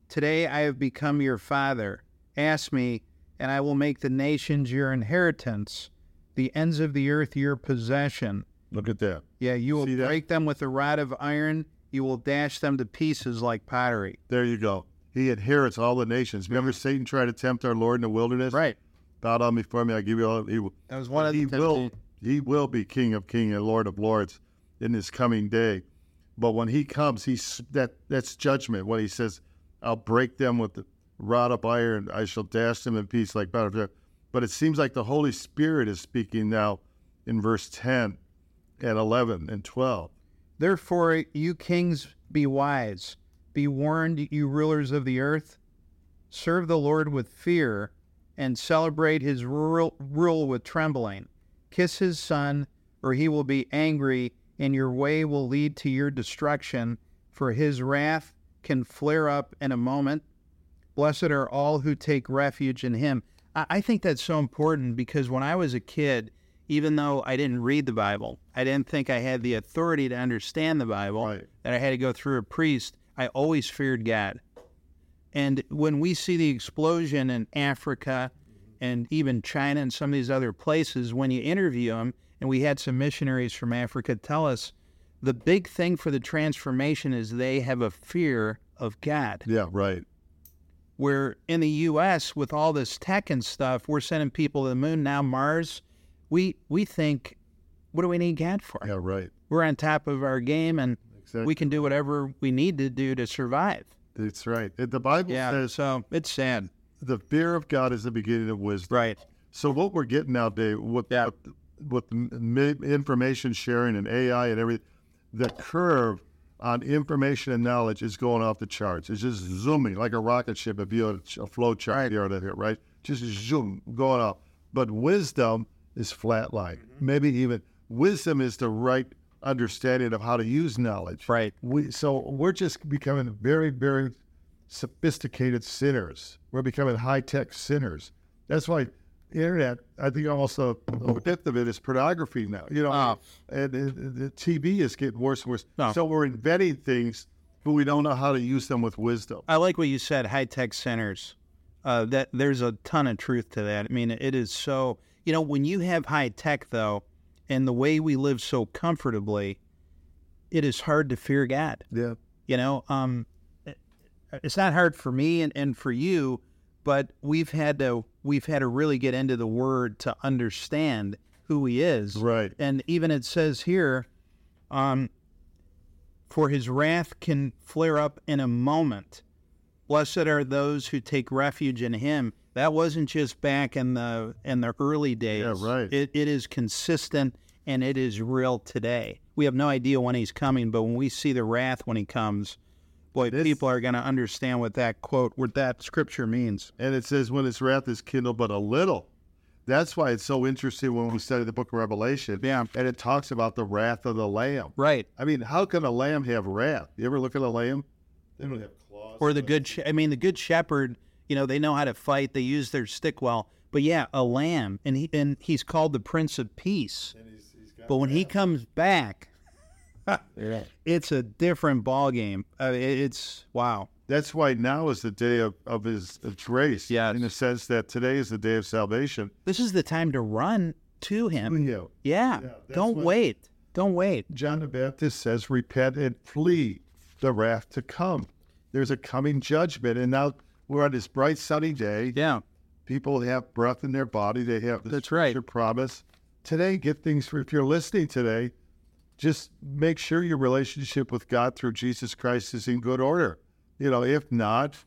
Today I have become your father. Ask me, and I will make the nations your inheritance, the ends of the earth your possession. Look at that. Yeah, you will See that? break them with a rod of iron. You will dash them to pieces like pottery. There you go. He inherits all the nations. Remember, Satan tried to tempt our Lord in the wilderness? Right. Bow down before me, I give you all. He will, That was one of the he will he will be King of Kings and Lord of Lords in this coming day. But when he comes, he's that that's judgment. When he says, "I'll break them with the rod of iron, I shall dash them in pieces like butter." But it seems like the Holy Spirit is speaking now in verse ten and eleven and twelve. Therefore, you kings, be wise. Be warned, you rulers of the earth. Serve the Lord with fear and celebrate his rule with trembling. Kiss his son, or he will be angry, and your way will lead to your destruction, for his wrath can flare up in a moment. Blessed are all who take refuge in him. I, think that's so important because when I was a kid, even though I didn't read the Bible, I didn't think I had the authority to understand the Bible, Right. that I had to go through a priest, I always feared God. And when we see the explosion in Africa and even China and some of these other places, when you interview them, and we had some missionaries from Africa tell us the big thing for the transformation is they have a fear of God. Yeah, right. Where in the U.S., with all this tech and stuff, we're sending people to the moon now, Mars. We we think, what do we need God for? Yeah, right. We're on top of our game, and Exactly. we can do whatever we need to do to survive. That's right. The Bible Yeah, says so it's sad. the fear of God is the beginning of wisdom. Right. So what we're getting now, Dave, with Yeah. with, with information sharing and AI and everything, the curve on information and knowledge is going off the charts. It's just zooming like a rocket ship. If you had a flow chart Right. here, here, right? Just zoom going up. But wisdom is flatline. Mm-hmm. Maybe even wisdom is the right understanding of how to use knowledge. Right. We so we're just becoming very, very sophisticated sinners. We're becoming high tech sinners. That's why internet. I think also a fifth of it is pornography now. You know, Oh. and, and the TV is getting worse and worse. No. So we're inventing things, but we don't know how to use them with wisdom. I like what you said, high tech centers. Uh, that there's a ton of truth to that. I mean, it is so. You know, when you have high tech though, and the way we live so comfortably, it is hard to fear God. Yeah. You know, um, it- it's not hard for me and, and for you, but we've had to we've had to really get into the Word to understand who He is. Right. And even it says here, um, for His wrath can flare up in a moment. Blessed are those who take refuge in Him. That wasn't just back in the in the early days. Yeah, right. It, it is consistent and it is real today. We have no idea when He's coming, but when we see the wrath when He comes, boy, This- people are going to understand what that quote, what that scripture means. And it says, when its wrath is kindled but a little. That's why it's so interesting when we study the book of Revelation. Yeah. And it talks about the wrath of the Lamb. Right. I mean, how can a lamb have wrath? You ever look at a lamb? They don't have claws. or the good sh- i mean the good shepherd you know they know how to fight they use their stick well but yeah a lamb and he and he's called the prince of peace And he's- he's got but when he comes back it's a different ball game. Uh, it- it's wow. That's why now is the day of, of his of grace. Yes. In the sense that today is the day of salvation. This is the time to run to him. Yeah. Yeah. that's Don't wait. Don't wait. John the Baptist says, repent and flee the wrath to come. There's a coming judgment. And now we're on this bright sunny day. Yeah. People have breath in their body. They have the That's right. scripture promise. Today, get things, if you're listening today, just make sure your relationship with God through Jesus Christ is in good order. You know, if not,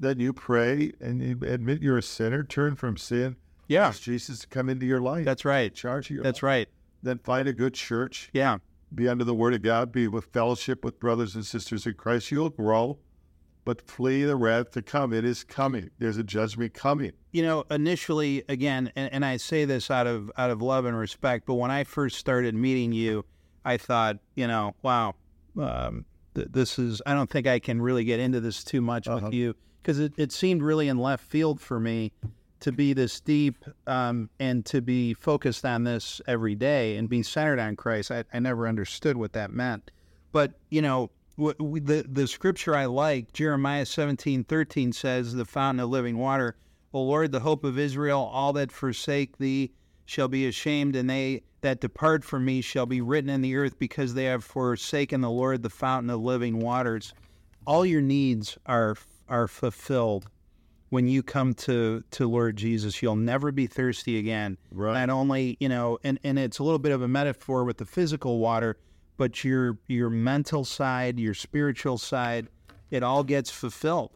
then you pray and you admit you're a sinner, turn from sin, Yeah. ask Jesus to come into your life. That's right. charge of your That's life. right. Then find a good church, Yeah. be under the word of God, be with fellowship with brothers and sisters in Christ. You'll grow, but flee the wrath to come. It is coming. There's a judgment coming. You know, initially, again, and, and I say this out of out of love and respect, but when I first started meeting you, I thought, you know, wow, um, th- this is. I don't think I can really get into this too much Uh-huh. with you because it, it seemed really in left field for me to be this deep um, and to be focused on this every day and be centered on Christ. I, I never understood what that meant, but you know. w- w- The the scripture I like Jeremiah seventeen thirteen says the fountain of living water O Lord, the hope of Israel, all that forsake thee shall be ashamed, and they that depart from me shall be written in the earth, because they have forsaken the Lord, the fountain of living waters. All your needs are are fulfilled when you come to to Lord Jesus. You'll never be thirsty again. Right. Not only you know, and and it's a little bit of a metaphor with the physical water, but your your mental side, your spiritual side, it all gets fulfilled.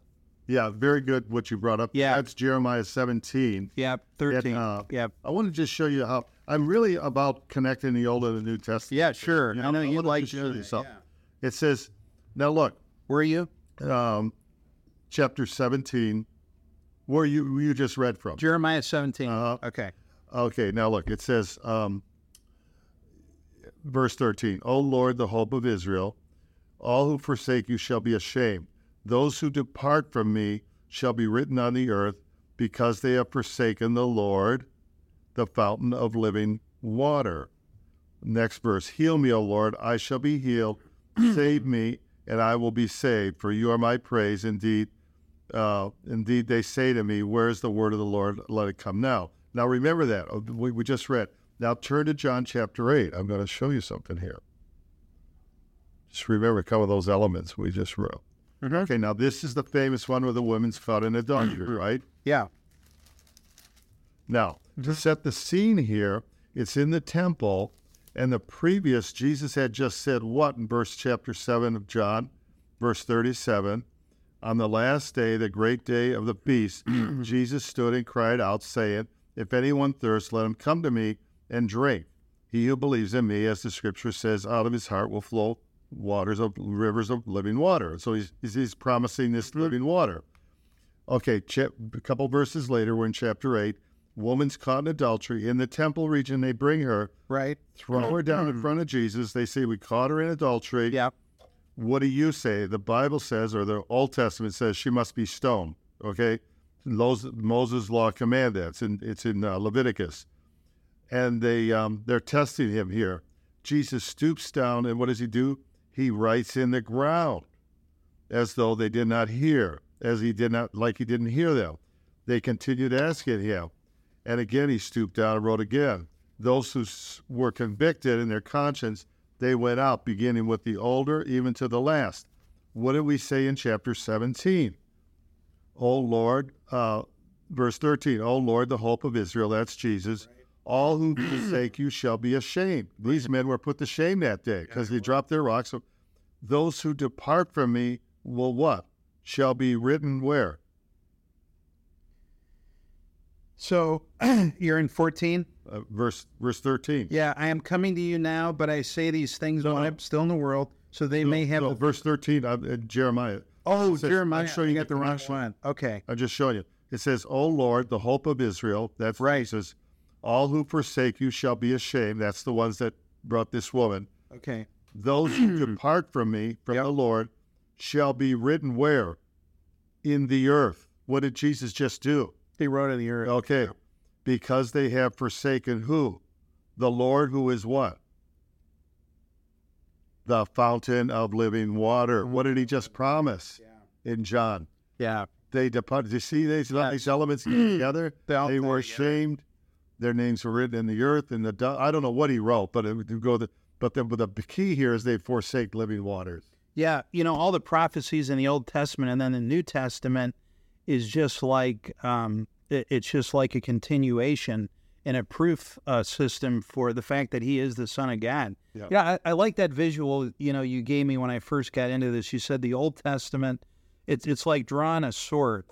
Yeah, very good what you brought up. Yeah. That's Jeremiah 17. Yeah, thirteen. uh, yep. I want to just show you how I'm really about connecting the Old and the New Testament. Yeah, sure. You I know I you'd wanna like just show to. you something. It says, now look, Where are you um, chapter 17, where you you just read from. Jeremiah seventeen? Uh-huh. Okay. Okay, now look, it says, um, verse 13, O Lord, the hope of Israel, all who forsake you shall be ashamed. Those who depart from me shall be written on the earth because they have forsaken the Lord, the fountain of living water. Next verse, heal me, O Lord, I shall be healed. Save me, and I will be saved, for you are my praise. Indeed, uh, indeed, they say to me, Where is the word of the Lord? Let it come now. Now, remember that. uh, We, we just read. Now, turn to John chapter 8. I'm going to show you something here. Just remember a couple of those elements we just wrote. Okay, now this is the famous one where the woman's caught in adultery, right? Yeah. Now, to set the scene here, it's in the temple, and the previous, Jesus had just said what in verse chapter 7 of John, verse 37? On the last day, the great day of the feast, Jesus stood and cried out, saying, If anyone thirsts, let him come to me and drink. He who believes in me, as the scripture says, out of his heart will flow waters of rivers of living water. So he's, he's, promising this mm-hmm. living water. Okay, a couple verses later, we're in chapter 8. Woman's caught in adultery. In the temple region, they bring her, Right. throw her down in front of Jesus. They say, We caught her in adultery. Yeah. What do you say? The Bible says, or the Old Testament says, she must be stoned. Okay? Moses' law command that. It's in, it's in uh, Leviticus. And they, um, they're testing him here. Jesus stoops down, and what does he do? He writes in the ground as though they did not hear, as he did not, like he didn't hear them. They continued asking him. And again, he stooped down and wrote again. Those who were convicted in their conscience, they went out, beginning with the older, even to the last. What did we say in chapter 17? O Lord, uh, verse 13, O Lord, the hope of Israel, that's Jesus. All who forsake you shall be ashamed. These men were put to shame that day because they dropped their rocks. So those who depart from me will what? Shall be written where? So you're in 14? Uh, verse verse 13. Yeah, I am coming to you now, but I say these things while I'm still in the world, so they may have. No, a- verse 13 uh, uh, Jeremiah. oh, says- Jeremiah. I'm showing you got the wrong one. Okay. I'm just showing you. It says, O Lord, the hope of Israel. That's Right. Jesus. All who forsake you shall be ashamed. That's the ones that brought this woman. Okay. Those who depart from me, from Yep. the Lord, shall be written where? In the earth. What did Jesus just do? He wrote in the earth. Okay. Because they have forsaken who? The Lord who is what? the fountain of living water. What did he just promise in John? Yeah. They departed. You see these, Yeah. these elements get together? They They were together. ashamed. Their names were written in the earth and the du- I don't know what he wrote, but it would go the but the, but the key here is they forsake living waters. Yeah, you know, all the prophecies in the Old Testament and then the New Testament is just like um, it, it's just like a continuation and a proof uh, system for the fact that he is the Son of God. Yeah. I, I like that visual. You know, you gave me when I first got into this. You said the Old Testament. It's it's like drawing a sword.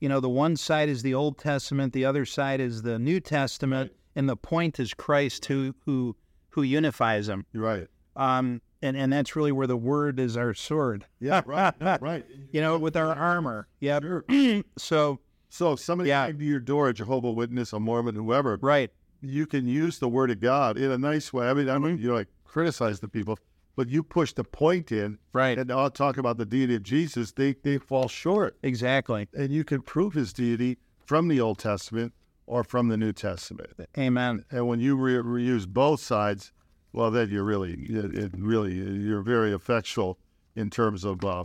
You know, the one side is the Old Testament, the other side is the New Testament, and the point is Christ who who who unifies them. Right. Um, and, and that's really where the word is our sword. Yeah, right. no, right. You know, with our armor. Yep. Sure. So, So if somebody Yeah. came to your door, a Jehovah Witness, a Mormon, whoever, right. you can use the word of God in a nice way. I mean, I mean, you know, like criticize the people, but you push the point in, Right. and I'll talk about the deity of Jesus. They they fall short, Exactly. and you can prove his deity from the Old Testament or from the New Testament. Amen. And when you re- reuse both sides, well, then you're really, it, it really, you're very effectual in terms of uh,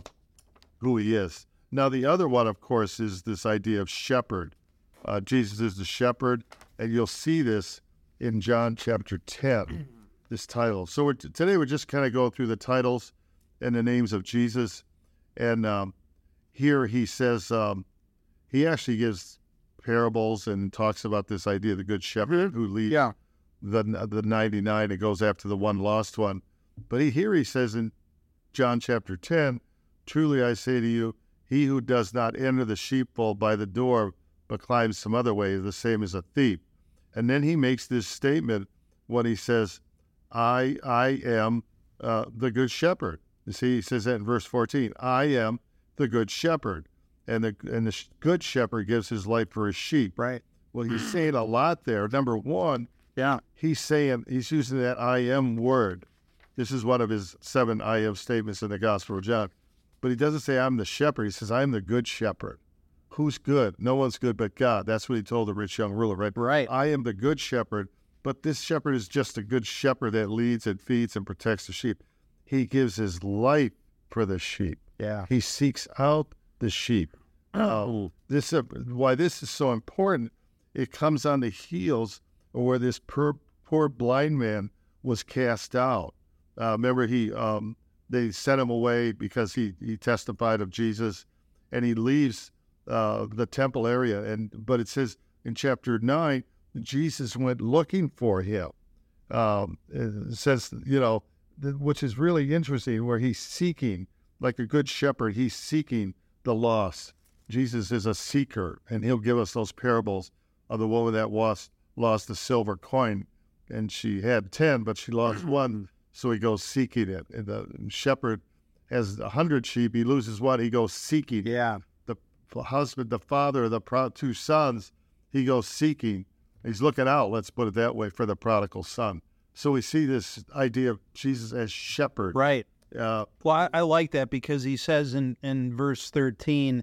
who he is. Now, the other one, of course, is this idea of shepherd. Uh, Jesus is the shepherd, and you'll see this in John chapter 10, this title. So we're, today we're just kind of going through the titles and the names of Jesus. And um, here he says, um, he actually gives parables and talks about this idea of the good shepherd who leads Yeah. The the 99 it goes after the one lost one. But he, here he says in John chapter 10, Truly I say to you, he who does not enter the sheepfold by the door, but climbs some other way, is the same as a thief. And then he makes this statement when he says, I, I am uh, the good shepherd. You see, he says that in verse 14, I am the good shepherd. And the, and the sh- good shepherd gives his life for his sheep. Right. Well, he's saying a lot there. Number one, Yeah. he's saying he's using that I am word. This is one of his seven I am statements in the Gospel of John. But he doesn't say I'm the shepherd. He says I'm the good shepherd. Who's good? No one's good but God. That's what he told the rich young ruler, right? Right. I am the good shepherd, but this shepherd is just a good shepherd that leads and feeds and protects the sheep. He gives his life for the sheep. Yeah. He seeks out the sheep. Uh, this uh, why this is so important. It comes on the heels of where this poor, poor blind man was cast out. Uh, remember, he um, they sent him away because he he testified of Jesus, and he leaves uh, the temple area. And but it says in chapter nine, Jesus went looking for him. Um, it says you know, which is really interesting, where he's seeking like a good shepherd. He's seeking the lost. Jesus is a seeker, and he'll give us those parables of the woman that lost lost the silver coin, and she had ten, but she lost one, so he goes seeking it. And the shepherd has a hundred sheep, he loses one, he goes seeking. Yeah. The husband, the father, the pro- two sons, he goes seeking. He's looking out, let's put it that way, for the prodigal son. So we see this idea of Jesus as shepherd. Right. Uh, Well, I, I like that because he says in, in verse 13,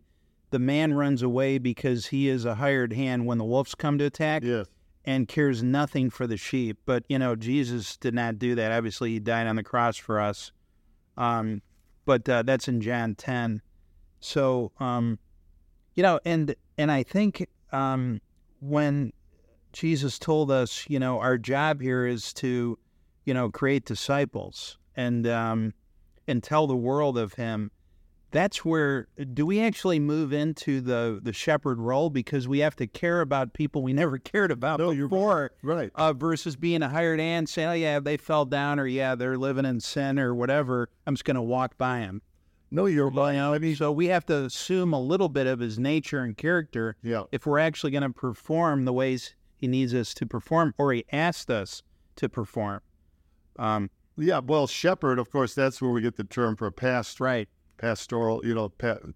the man runs away because he is a hired hand when the wolves come to attack yes. And cares nothing for the sheep. But, you know, Jesus did not do that. Obviously, he died on the cross for us. Um, but uh, that's in John 10. So, um, you know, and and I think um, when Jesus told us, you know, our job here is to, you know, create disciples and um, and tell the world of Him. That's where do we actually move into the the shepherd role because we have to care about people we never cared about No, before, Right. uh, versus being a hired hand saying, "Oh yeah, they fell down," or "Yeah, they're living in sin," or whatever. I'm just going to walk by them. No, you're Well, you know, I mean, so we have to assume a little bit of his nature and character yeah. if we're actually going to perform the ways he needs us to perform or he asked us to perform. Um, Yeah, well, shepherd, of course, that's where we get the term for a past, right, pastoral, you know,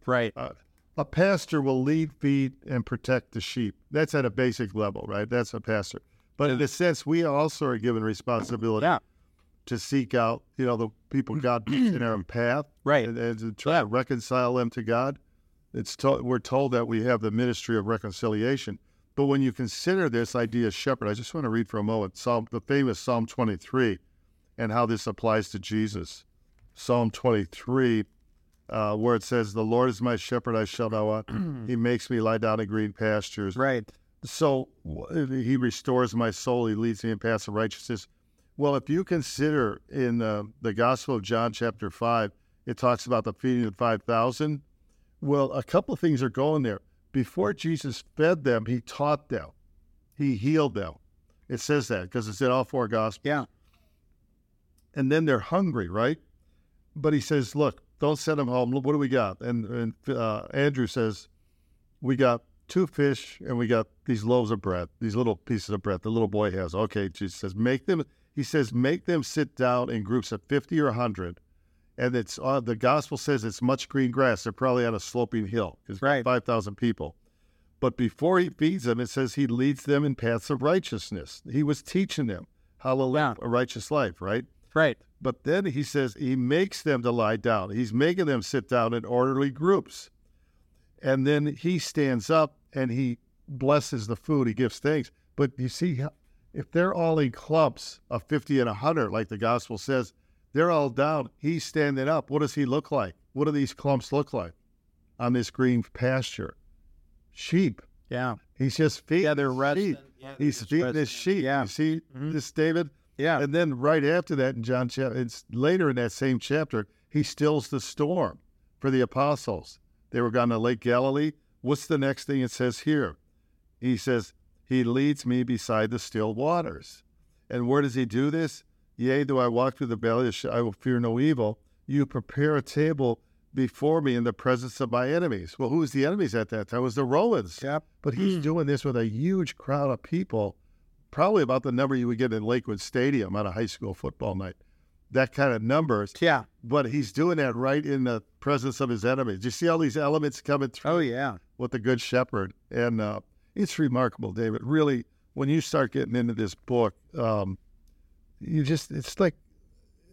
right, uh, a pastor will lead, feed, and protect the sheep. That's at a basic level, right? That's a pastor. But in a sense, we also are given responsibility yeah, to seek out, you know, the people God puts in our own path right, and, and to try to reconcile them to God. It's to, we're told that we have the ministry of reconciliation. But when you consider this idea of shepherd, I just want to read for a moment Psalm, the famous Psalm 23, and how this applies to Jesus. Psalm 23, uh, where it says, The Lord is my shepherd, I shall not want. he makes me lie down in green pastures. Right. So he restores my soul. He leads me in paths of righteousness. Well, if you consider in uh, the Gospel of John, chapter 5, it talks about the feeding of 5,000. Well, a couple of things are going there. Before Jesus fed them, he taught them, he healed them. It says that because it's in all four Gospels. Yeah. And then they're hungry, right? But he says, Look, don't send them home. What do we got? And, and uh, Andrew says, We got two fish and we got these loaves of bread, these little pieces of bread the little boy has. Okay, Jesus says, Make them, he says, make them sit down in groups of 50 or 100 and it's uh, the gospel says it's much green grass. They're probably on a sloping hill because Right. five thousand people. But before he feeds them, it says he leads them in paths of righteousness. He was teaching them how to live a righteous life, right? Right. But then he says he makes them to lie down. He's making them sit down in orderly groups. And then he stands up and he blesses the food. He gives thanks. But you see, if they're all in clumps of 50 and 100, like the gospel says, they're all down. He's standing up. What does he look like? What do these clumps look like on this green pasture? Sheep. Yeah. He's just feeding Yeah, they're resting. sheep. Yeah, they're He's feeding his sheep. Yeah. You see Mhm. this, David? Yeah. And then right after that in John chapter, it's later in that same chapter, he stills the storm for the apostles. They were gone to Lake Galilee. What's the next thing it says here? He says, He leads me beside the still waters. And where does he do this? Yea, though I walk through the valley of shadow, I will fear no evil. You prepare a table before me in the presence of my enemies. Well, who was the enemies at that time? It was the Romans. Yep. But he's doing this with a huge crowd of people, probably about the number you would get in Lakewood Stadium on a high school football night. That kind of numbers. Yeah. But he's doing that right in the presence of his enemies. You see all these elements coming through Oh yeah. with the Good Shepherd. And uh, it's remarkable, David. Really, when you start getting into this book, um, you just, it's like,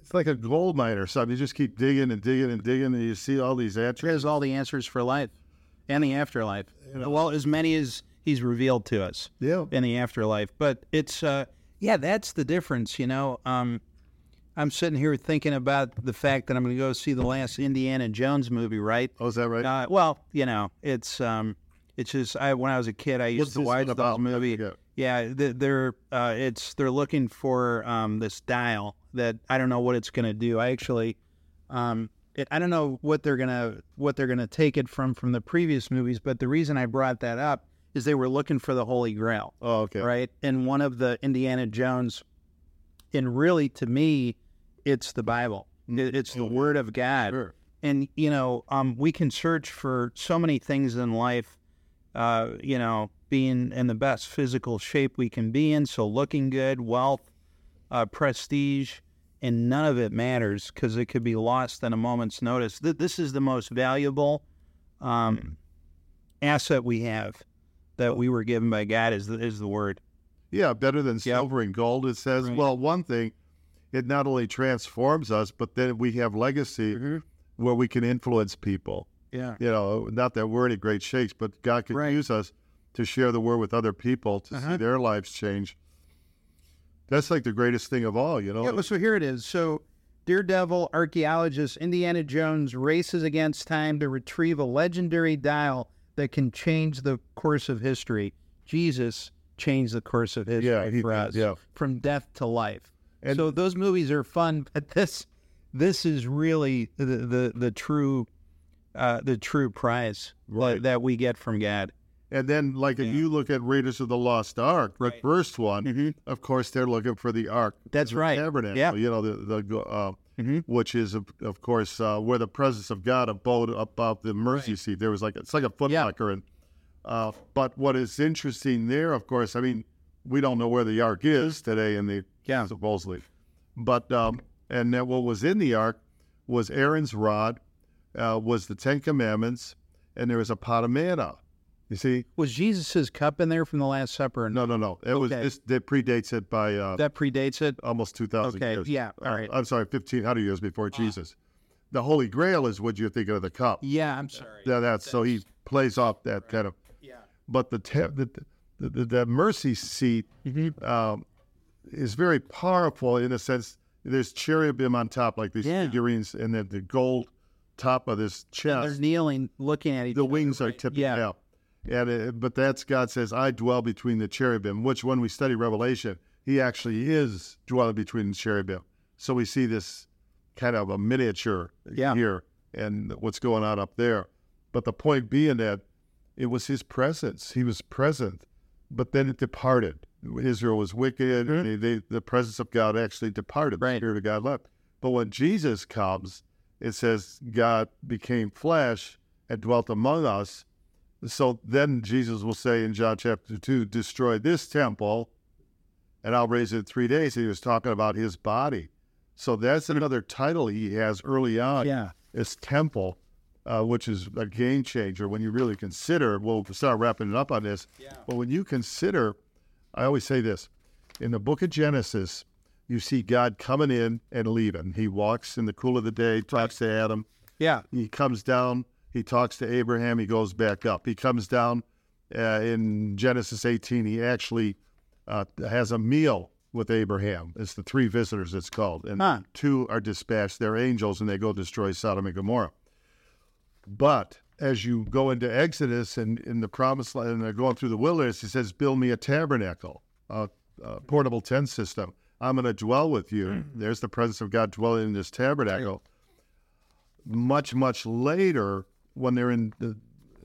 it's like a gold mine or something. You just keep digging and digging and digging, and you see all these He answers. has all the answers for life and the afterlife. Well, as many as he's revealed to us Yeah. in the afterlife. But it's uh yeah, that's the difference, you know. Um I'm sitting here thinking about the fact that I'm going to go see the last Indiana Jones movie, right? Oh, is that right? Uh, well, you know, it's um, it's just I when I was a kid, I used What's to watch those movie. Yeah. Yeah, th- they're uh, it's they're looking for um, this dial that I don't know what it's going to do. I actually, um, it, I don't know what they're gonna what they're gonna take it from from the previous movies. But the reason I brought that up is they were looking for the Holy Grail, Oh, okay. right? And one of the Indiana Jones, and really to me, it's the Bible. It- it's the Word of God Sure. and you know um, we can search for so many things in life uh, you know being in the best physical shape we can be in so looking good wealth uh, prestige and none of it matters because it could be lost in a moment's notice Th- this is the most valuable um, asset we have that we were given by god is the, is the word Yeah, better than silver and gold. It says, Right. well, one thing, it not only transforms us, but then we have legacy where we can influence people. yeah You know, not that we're any great shakes, but God can Right. use us to share the word with other people to Uh-huh. see their lives change. That's like the greatest thing of all, you know. Yeah, well, so here it is. So, Daredevil archaeologist Indiana Jones races against time to retrieve a legendary dial that can change the course of history. Jesus changed the course of history Yeah, he for us, yeah. from death to life. And- so those movies are fun, but this this is really the the, the true uh, the true prize Right. that, that we get from God. And then, like, if you look at Raiders of the Lost Ark, the Right. first one, Mhm. of course, they're looking for the Ark. That's right. Tabernacle, Yeah. you know, the, the uh, Mhm. which is, of, of course, uh, where the presence of God abode above the mercy Right. seat. There was like, it's like a foot Yeah. locker. And, uh, but what is interesting there, of course, I mean, we don't know where the Ark is today in the, Yeah. supposedly. But, um, and then what was in the Ark was Aaron's rod, uh, was the Ten Commandments, and there was a pot of manna. You see? Was Jesus' cup in there from the Last Supper? No, no, no. It was Okay. this that predates it by uh, that predates it. almost two thousand Okay, years. yeah, all Uh. I'm sorry, fifteen hundred years before Jesus. The Holy Grail is what you're thinking of the cup. Yeah, I'm sorry. Yeah, that's so he plays off that kind of. Yeah. But the te- the, the, the, the mercy seat Mm-hmm. um, is very powerful in a sense. there's cherubim on top, like these Yeah. figurines, and then the gold top of this chest. They're kneeling, looking at each The other. wings are right? tipped Yeah. out. And uh, but that's God says, "I dwell between the cherubim." Which, when we study Revelation, He actually is dwelling between the cherubim. So we see this kind of a miniature Yeah. here and what's going on up there. But the point being that it was His presence; He was present, but then it departed. Israel was wicked. They, they, the presence of God actually departed. The Spirit of God left. But when Jesus comes, it says God became flesh and dwelt among us. So then Jesus will say in John chapter 2, destroy this temple and I'll raise it in three days. He was talking about his body. So that's another title he has early on Yeah. is temple, uh, which is a game changer when you really consider. We'll start wrapping it up on this. Yeah. But when you consider, I always say this in the book of Genesis, you see God coming in and leaving. He walks in the cool of the day, talks to Adam. Yeah. He comes down, he talks to Abraham, he goes back up. He comes down uh, in Genesis 18, he actually uh, has a meal with Abraham. It's the three visitors, it's called. And Huh. two are dispatched. They're angels, and they go destroy Sodom and Gomorrah. But as you go into Exodus and in the promised land, and they're going through the wilderness, he says, Build me a tabernacle, a, a portable tent system. I'm going to dwell with you. There's the presence of God dwelling in this tabernacle. Much, much later, when they're in the,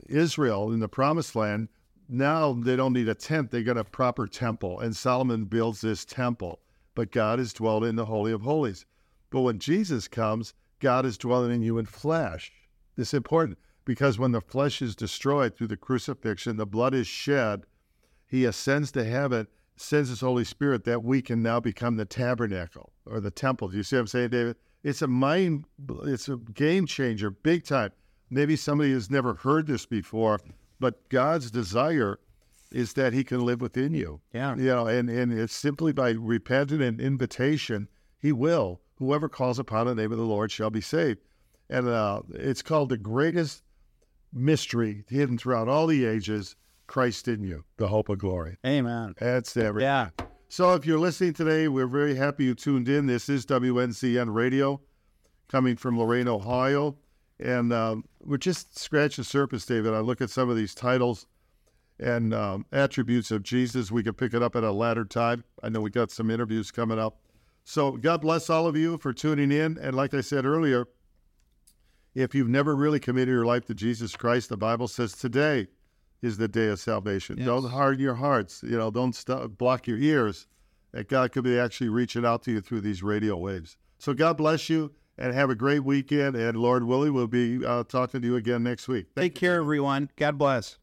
Israel in the promised land, now they don't need a tent. They got a proper temple. And Solomon builds this temple. But God is dwelling in the Holy of Holies. But when Jesus comes, God is dwelling in in flesh. This is important because when the flesh is destroyed through the crucifixion, the blood is shed, he ascends to heaven, sends his Holy Spirit that we can now become the tabernacle or the temple. Do you see what I'm saying, David? It's a mind, it's a game changer, big time. Maybe somebody has never heard this before, but God's desire is that he can live within you. Yeah. You know, and, and it's simply by repenting and invitation, he will. Whoever calls upon the name of the Lord shall be saved. And uh, it's called the greatest mystery hidden throughout all the ages Christ in you, the hope of glory. Amen. That's everything. Yeah. So if you're listening today, we're very happy you tuned in. This is WNCN Radio coming from Lorain, Ohio. And um, we're just scratching the surface, David. I look at some of these titles and um, attributes of Jesus. We could pick it up at a later time. I know we got some interviews coming up. So God bless all of you for tuning in. And like I said earlier, if you've never really committed your life to Jesus Christ, the Bible says today is the day of salvation. Yes. Don't harden your hearts. You know, don't stop, block your ears. That God could be actually reaching out to you through these radio waves. So God bless you and have a great weekend. And Lord willing, we'll be uh, talking to you again next week. Take care, everyone. God bless.